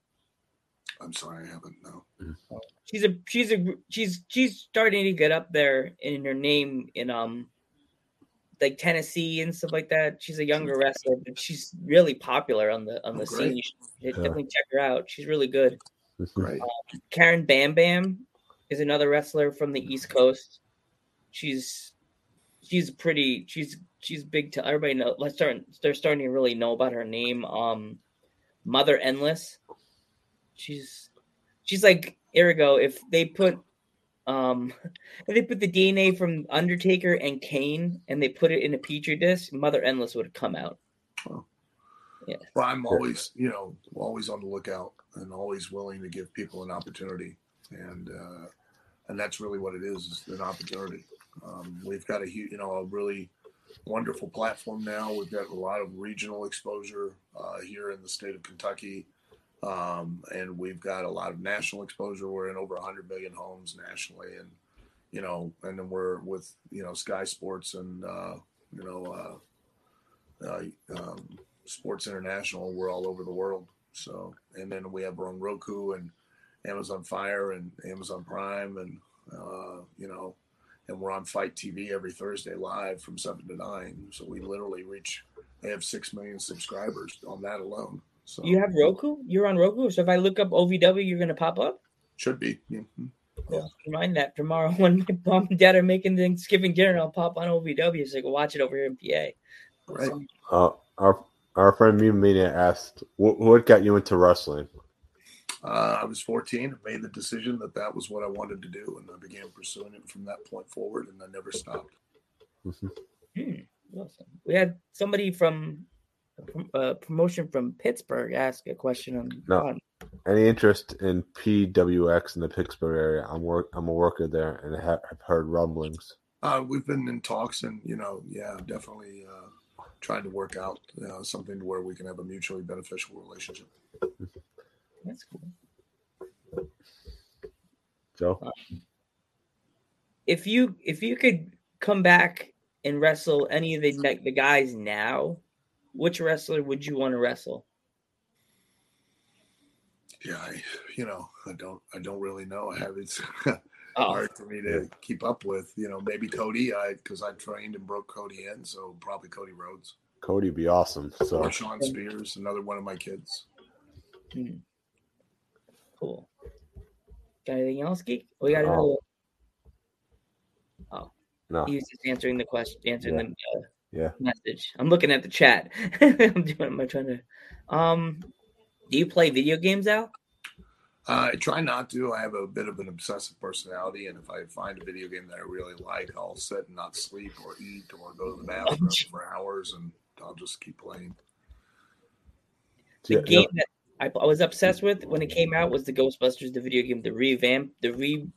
i'm sorry i haven't no She's a she's a she's she's starting to get up there in her name in um like Tennessee and stuff like that. She's a younger wrestler, but she's really popular on the on the Oh, scene. You should definitely check her out. She's really good. great Karen Bam Bam is another wrestler from the East Coast. She's she's pretty she's she's big to everybody know let's start they're starting to really know about her name. Um Mother Endless. She's she's like here we go. If they put um if they put the DNA from Undertaker and Kane and they put it in a petri dish, Mother Endless would have come out. well i'm always you know always on the lookout and always willing to give people an opportunity and uh and that's really what it is is an opportunity um, we've got a huge you know a really wonderful platform now. We've got a lot of regional exposure uh, here in the state of kentucky. Um, and we've got a lot of national exposure. We're in over 100 million homes nationally and you know and then we're with you know sky sports and uh, you know uh, uh, um, sports international. We're all over the world. So and then we have our own roku and amazon fire and amazon prime and uh, you know and we're on FITE TV every Thursday live from seven to nine. So we literally reach. They have six million subscribers on that alone. So you have Roku? You're on Roku. So if I look up OVW, you're gonna pop up. Should be. Yeah. Cool. Yeah. Remind that tomorrow when my mom and dad are making Thanksgiving dinner, I'll pop on OVW so I can watch it over here in PA. Right. Uh, our our friend Media asked, what, what got you into wrestling? Uh, I was 14, made the decision that that was what I wanted to do, and I began pursuing it from that point forward, and I never stopped. Mm-hmm. Hmm, awesome. We had somebody from a uh, promotion from Pittsburgh ask a question on. No. Any interest in PWX in the Pittsburgh area? I'm work. I'm a worker there, and I have heard rumblings. Uh, we've been in talks, and you know, yeah, definitely uh, trying to work out uh, something to where we can have a mutually beneficial relationship. That's cool. So, um, if you if you could come back and wrestle any of the the guys now, which wrestler would you want to wrestle? Yeah, I, you know, I don't, I don't really know. I have it's oh. hard for me to keep up with. You know, maybe Cody, I because I trained and broke Cody in, so probably Cody Rhodes. Cody be awesome. So or Shawn Spears, another one of my kids. Hmm. Cool. Got anything else, Geek? We got another. Oh, no. He was just answering the question, answering yeah. the uh, yeah message. I'm looking at the chat. I'm doing. Am I trying to? Um, do you play video games, Al? Uh, I try not to. I have a bit of an obsessive personality, and if I find a video game that I really like, I'll sit and not sleep or eat or go to the bathroom for hours, and I'll just keep playing. The yeah, game that I, I was obsessed with when it came out was the Ghostbusters, the video game, the revamp, the re.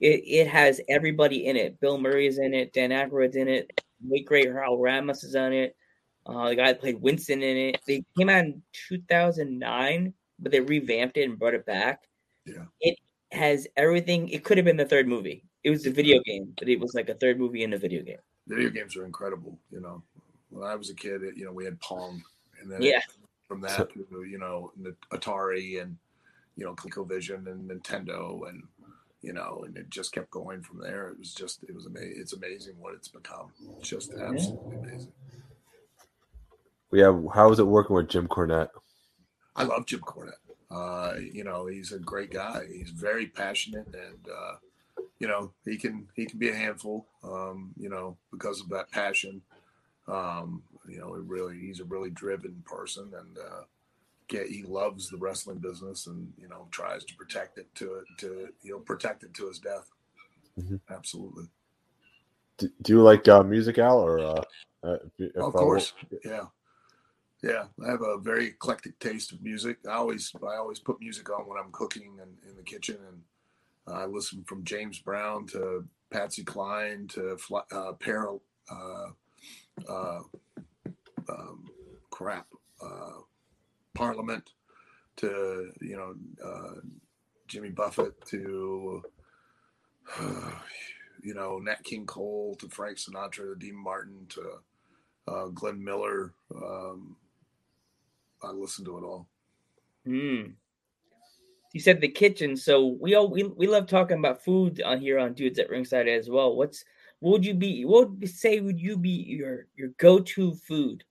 It, it has everybody in it. Bill Murray is in it. Dan Aykroyd's in it. Wait, great Harold Ramis is on it. Uh, the guy that played Winston in it. They came out in 2009, but they revamped it and brought it back. Yeah. It has everything. It could have been the third movie. It was a video game, but it was like a third movie in a video game. Video games are incredible. You know, when I was a kid, it, you know, we had Pong, and then yeah, from that to you know Atari and you know ColecoVision and Nintendo and you know and it just kept going from there. It was just it was amazing. It's amazing what it's become. It's just absolutely amazing. Yeah, how is it working with Jim Cornette? I love Jim Cornette. Uh, you know, he's a great guy. He's very passionate, and uh, you know, he can he can be a handful. Um, you know, because of that passion. Um, you know, he really, he's a really driven person, and uh, get, he loves the wrestling business, and you know, tries to protect it to to you know protect it to his death. Mm-hmm. Absolutely. Do, do, you like uh, music, Al, or? Uh, uh of course, yeah, yeah. I have a very eclectic taste of music. I always I always put music on when I'm cooking and in the kitchen, and I listen from James Brown to Patsy Cline to uh, Peril. Uh, uh, um, crap, uh, Parliament to you know uh, Jimmy Buffett to you know Nat King Cole to Frank Sinatra to Dean Martin to uh, Glenn Miller. Um, I listened to it all. Hmm. You said the kitchen, so we all we, we love talking about food on here on Dudes at Ringside as well. What's what would you be? What would say would you be your your go to food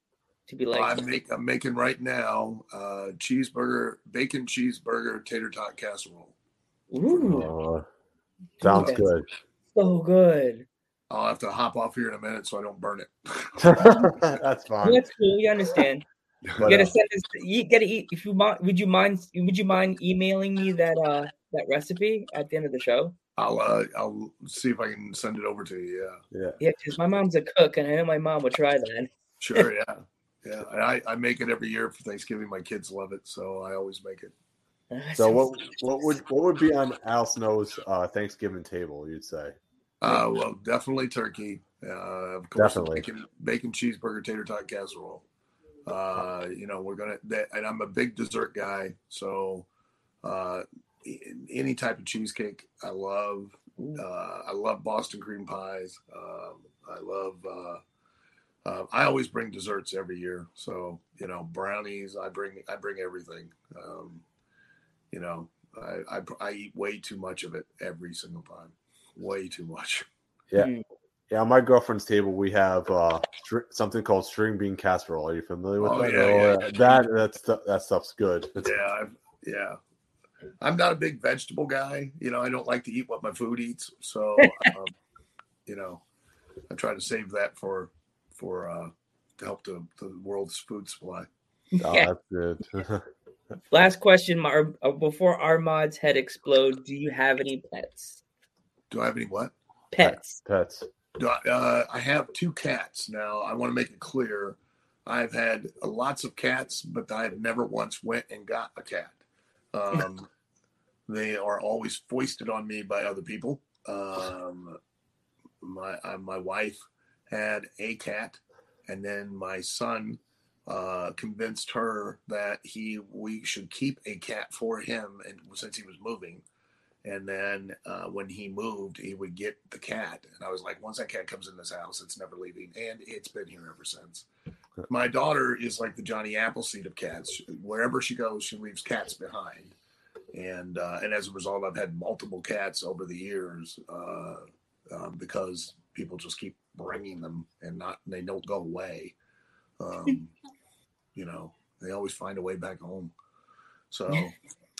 to be like? I'm, make, I'm making right now uh, cheeseburger, bacon cheeseburger, tater tot casserole. Ooh, uh, sounds good. So good. I'll have to hop off here in a minute so I don't burn it. That's fine. That's cool. We understand. You gotta send this. You gotta eat. If you mind, would you mind? Would you mind emailing me that uh that recipe at the end of the show? I'll uh, I'll see if I can send it over to you. Yeah. Yeah. Yeah, because my mom's a cook, and I know my mom would try that. Sure. Yeah. Yeah. I I make it every year for Thanksgiving. My kids love it, so I always make it. So what what would what would be on Al Snow's uh, Thanksgiving table? You'd say. Uh, well, definitely turkey. Uh, of course, definitely. bacon, bacon cheeseburger, tater tot casserole. Uh, you know, we're gonna, that, and I'm a big dessert guy, so uh, any type of cheesecake I love. Uh, I love Boston cream pies. Um, I love. Uh, I always bring desserts every year, so you know brownies. I bring I bring everything. Um, you know, I, I, I eat way too much of it every single time. Way too much. Yeah. Mm. Yeah, on my girlfriend's table we have uh, str- something called string bean casserole. Are you familiar with oh, that? Yeah, oh, yeah. That that's that stuff's good. It's, yeah, I've, yeah. I'm not a big vegetable guy. You know, I don't like to eat what my food eats. So, um, you know, I try to save that for for uh, to help the, the world's food supply. Oh, yeah. that's good. Last question, uh, before our mods head explode, do you have any pets? Do I have any what? Pets. Pets. Uh, I have two cats now. I want to make it clear. I've had lots of cats, but I have never once went and got a cat. Um, they are always foisted on me by other people. Um, my uh, my wife had a cat, and then my son uh, convinced her that he we should keep a cat for him, and since he was moving, and then uh, when he moved, he would get the cat, and I was like, once that cat comes in this house, it's never leaving, and it's been here ever since. My daughter is like the Johnny Appleseed of cats. Wherever she goes, she leaves cats behind, and uh, and as a result, I've had multiple cats over the years uh, um, because people just keep bringing them and not they don't go away. Um, you know, they always find a way back home. So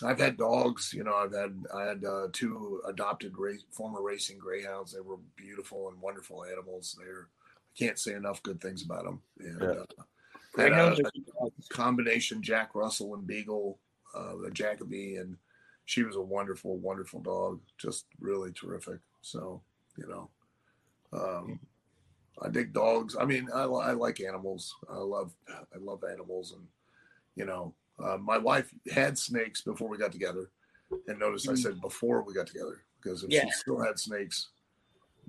I've had dogs. You know, I've had I had uh, two adopted race, former racing greyhounds. They were beautiful and wonderful animals. They're I can't say enough good things about them. And yeah. uh, had a, a, combination Jack Russell and Beagle, uh, a Jacoby, and she was a wonderful, wonderful dog. Just really terrific. So you know, um, I dig dogs. I mean, I, I like animals. I love I love animals, and you know, uh, my wife had snakes before we got together, and notice I mm. said before we got together because if yeah. she still had snakes,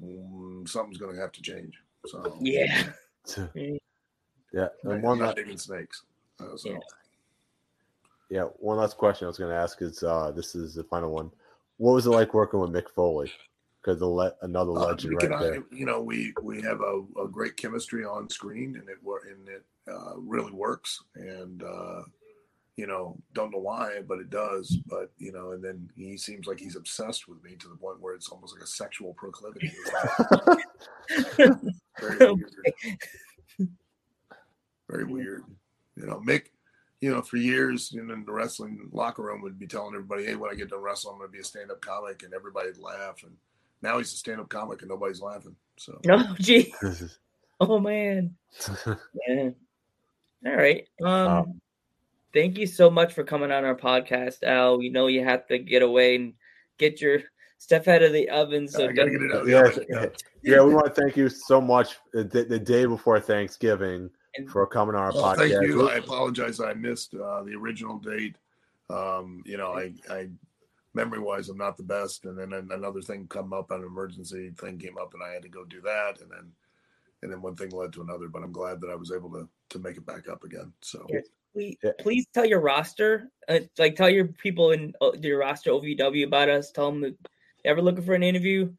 mm, something's going to have to change. So yeah, yeah. And one not even snakes. Uh, so. Yeah. yeah. One last question I was going to ask is uh, this is the final one. What was it like working with Mick Foley? Because le- another uh, legend uh, right there. You know, we we have a, a, great chemistry on screen, and it and it uh, really works. And uh, you know, don't know why, but it does. But you know, and then he seems like he's obsessed with me to the point where it's almost like a sexual proclivity. Very weird. Very weird. You know, Mick you know, for years in the wrestling locker room would be telling everybody, "Hey, when I get done wrestling, I'm going to be a stand-up comic," and everybody'd laugh. And now he's a stand-up comic and nobody's laughing. So oh gee. oh man. yeah. All right. Um thank you so much for coming on our podcast, Al. You know you have to get away and get your stuff out of the oven. So yeah, yeah, we want to thank you so much the, the day before Thanksgiving and, for coming on our well, podcast. Thank you. I apologize. I missed uh, the original date. Um, you know, I, I memory wise, I'm not the best. And then another thing come up, an emergency thing came up, and I had to go do that. And then, and then one thing led to another. But I'm glad that I was able to to make it back up again. So. Yes. Please, please tell your roster, uh, like tell your people in uh, your roster OVW about us. Tell them that ever looking for an interview,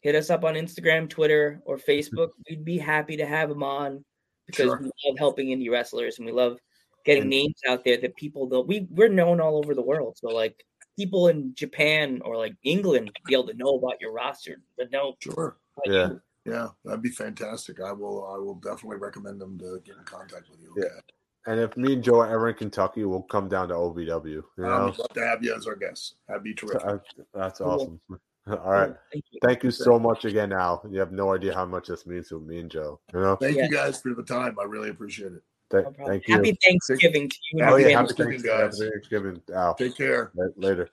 hit us up on Instagram, Twitter, or Facebook. We'd be happy to have them on because sure. we love helping indie wrestlers and we love getting and, names out there that people know. We we're known all over the world, so like people in Japan or like England be able to know about your roster. But no, sure, like, yeah, yeah, that'd be fantastic. I will, I will definitely recommend them to get in contact with you. Yeah. And if me and Joe are ever in Kentucky, we'll come down to OVW. You know? I'd love to have you as our guest. That'd be terrific. That's awesome. All right. Thank you. Thank you so much again, Al. You have no idea how much this means to me and Joe. You know? Thank yeah. you guys for the time. I really appreciate it. Th- oh, no thank you. Happy Thanksgiving to you. Oh, yeah, happy Thanksgiving, guys. Happy Thanksgiving. Al. Take care. Later.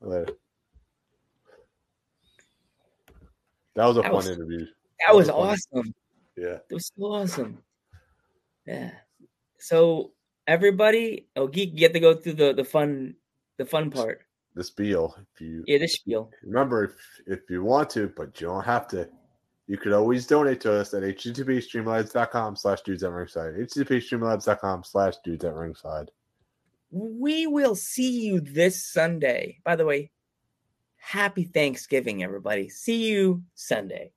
Later. That was a that fun was, interview. That, that was, was awesome. Yeah. It was so awesome. Yeah. So everybody, oh geek, you get to go through the the fun the fun part. The spiel. If you yeah, the spiel. Remember if if you want to, but you don't have to. You could always donate to us at http slash dudes at ringside. http slash dudes at ringside. We will see you this Sunday. By the way, happy Thanksgiving, everybody. See you Sunday.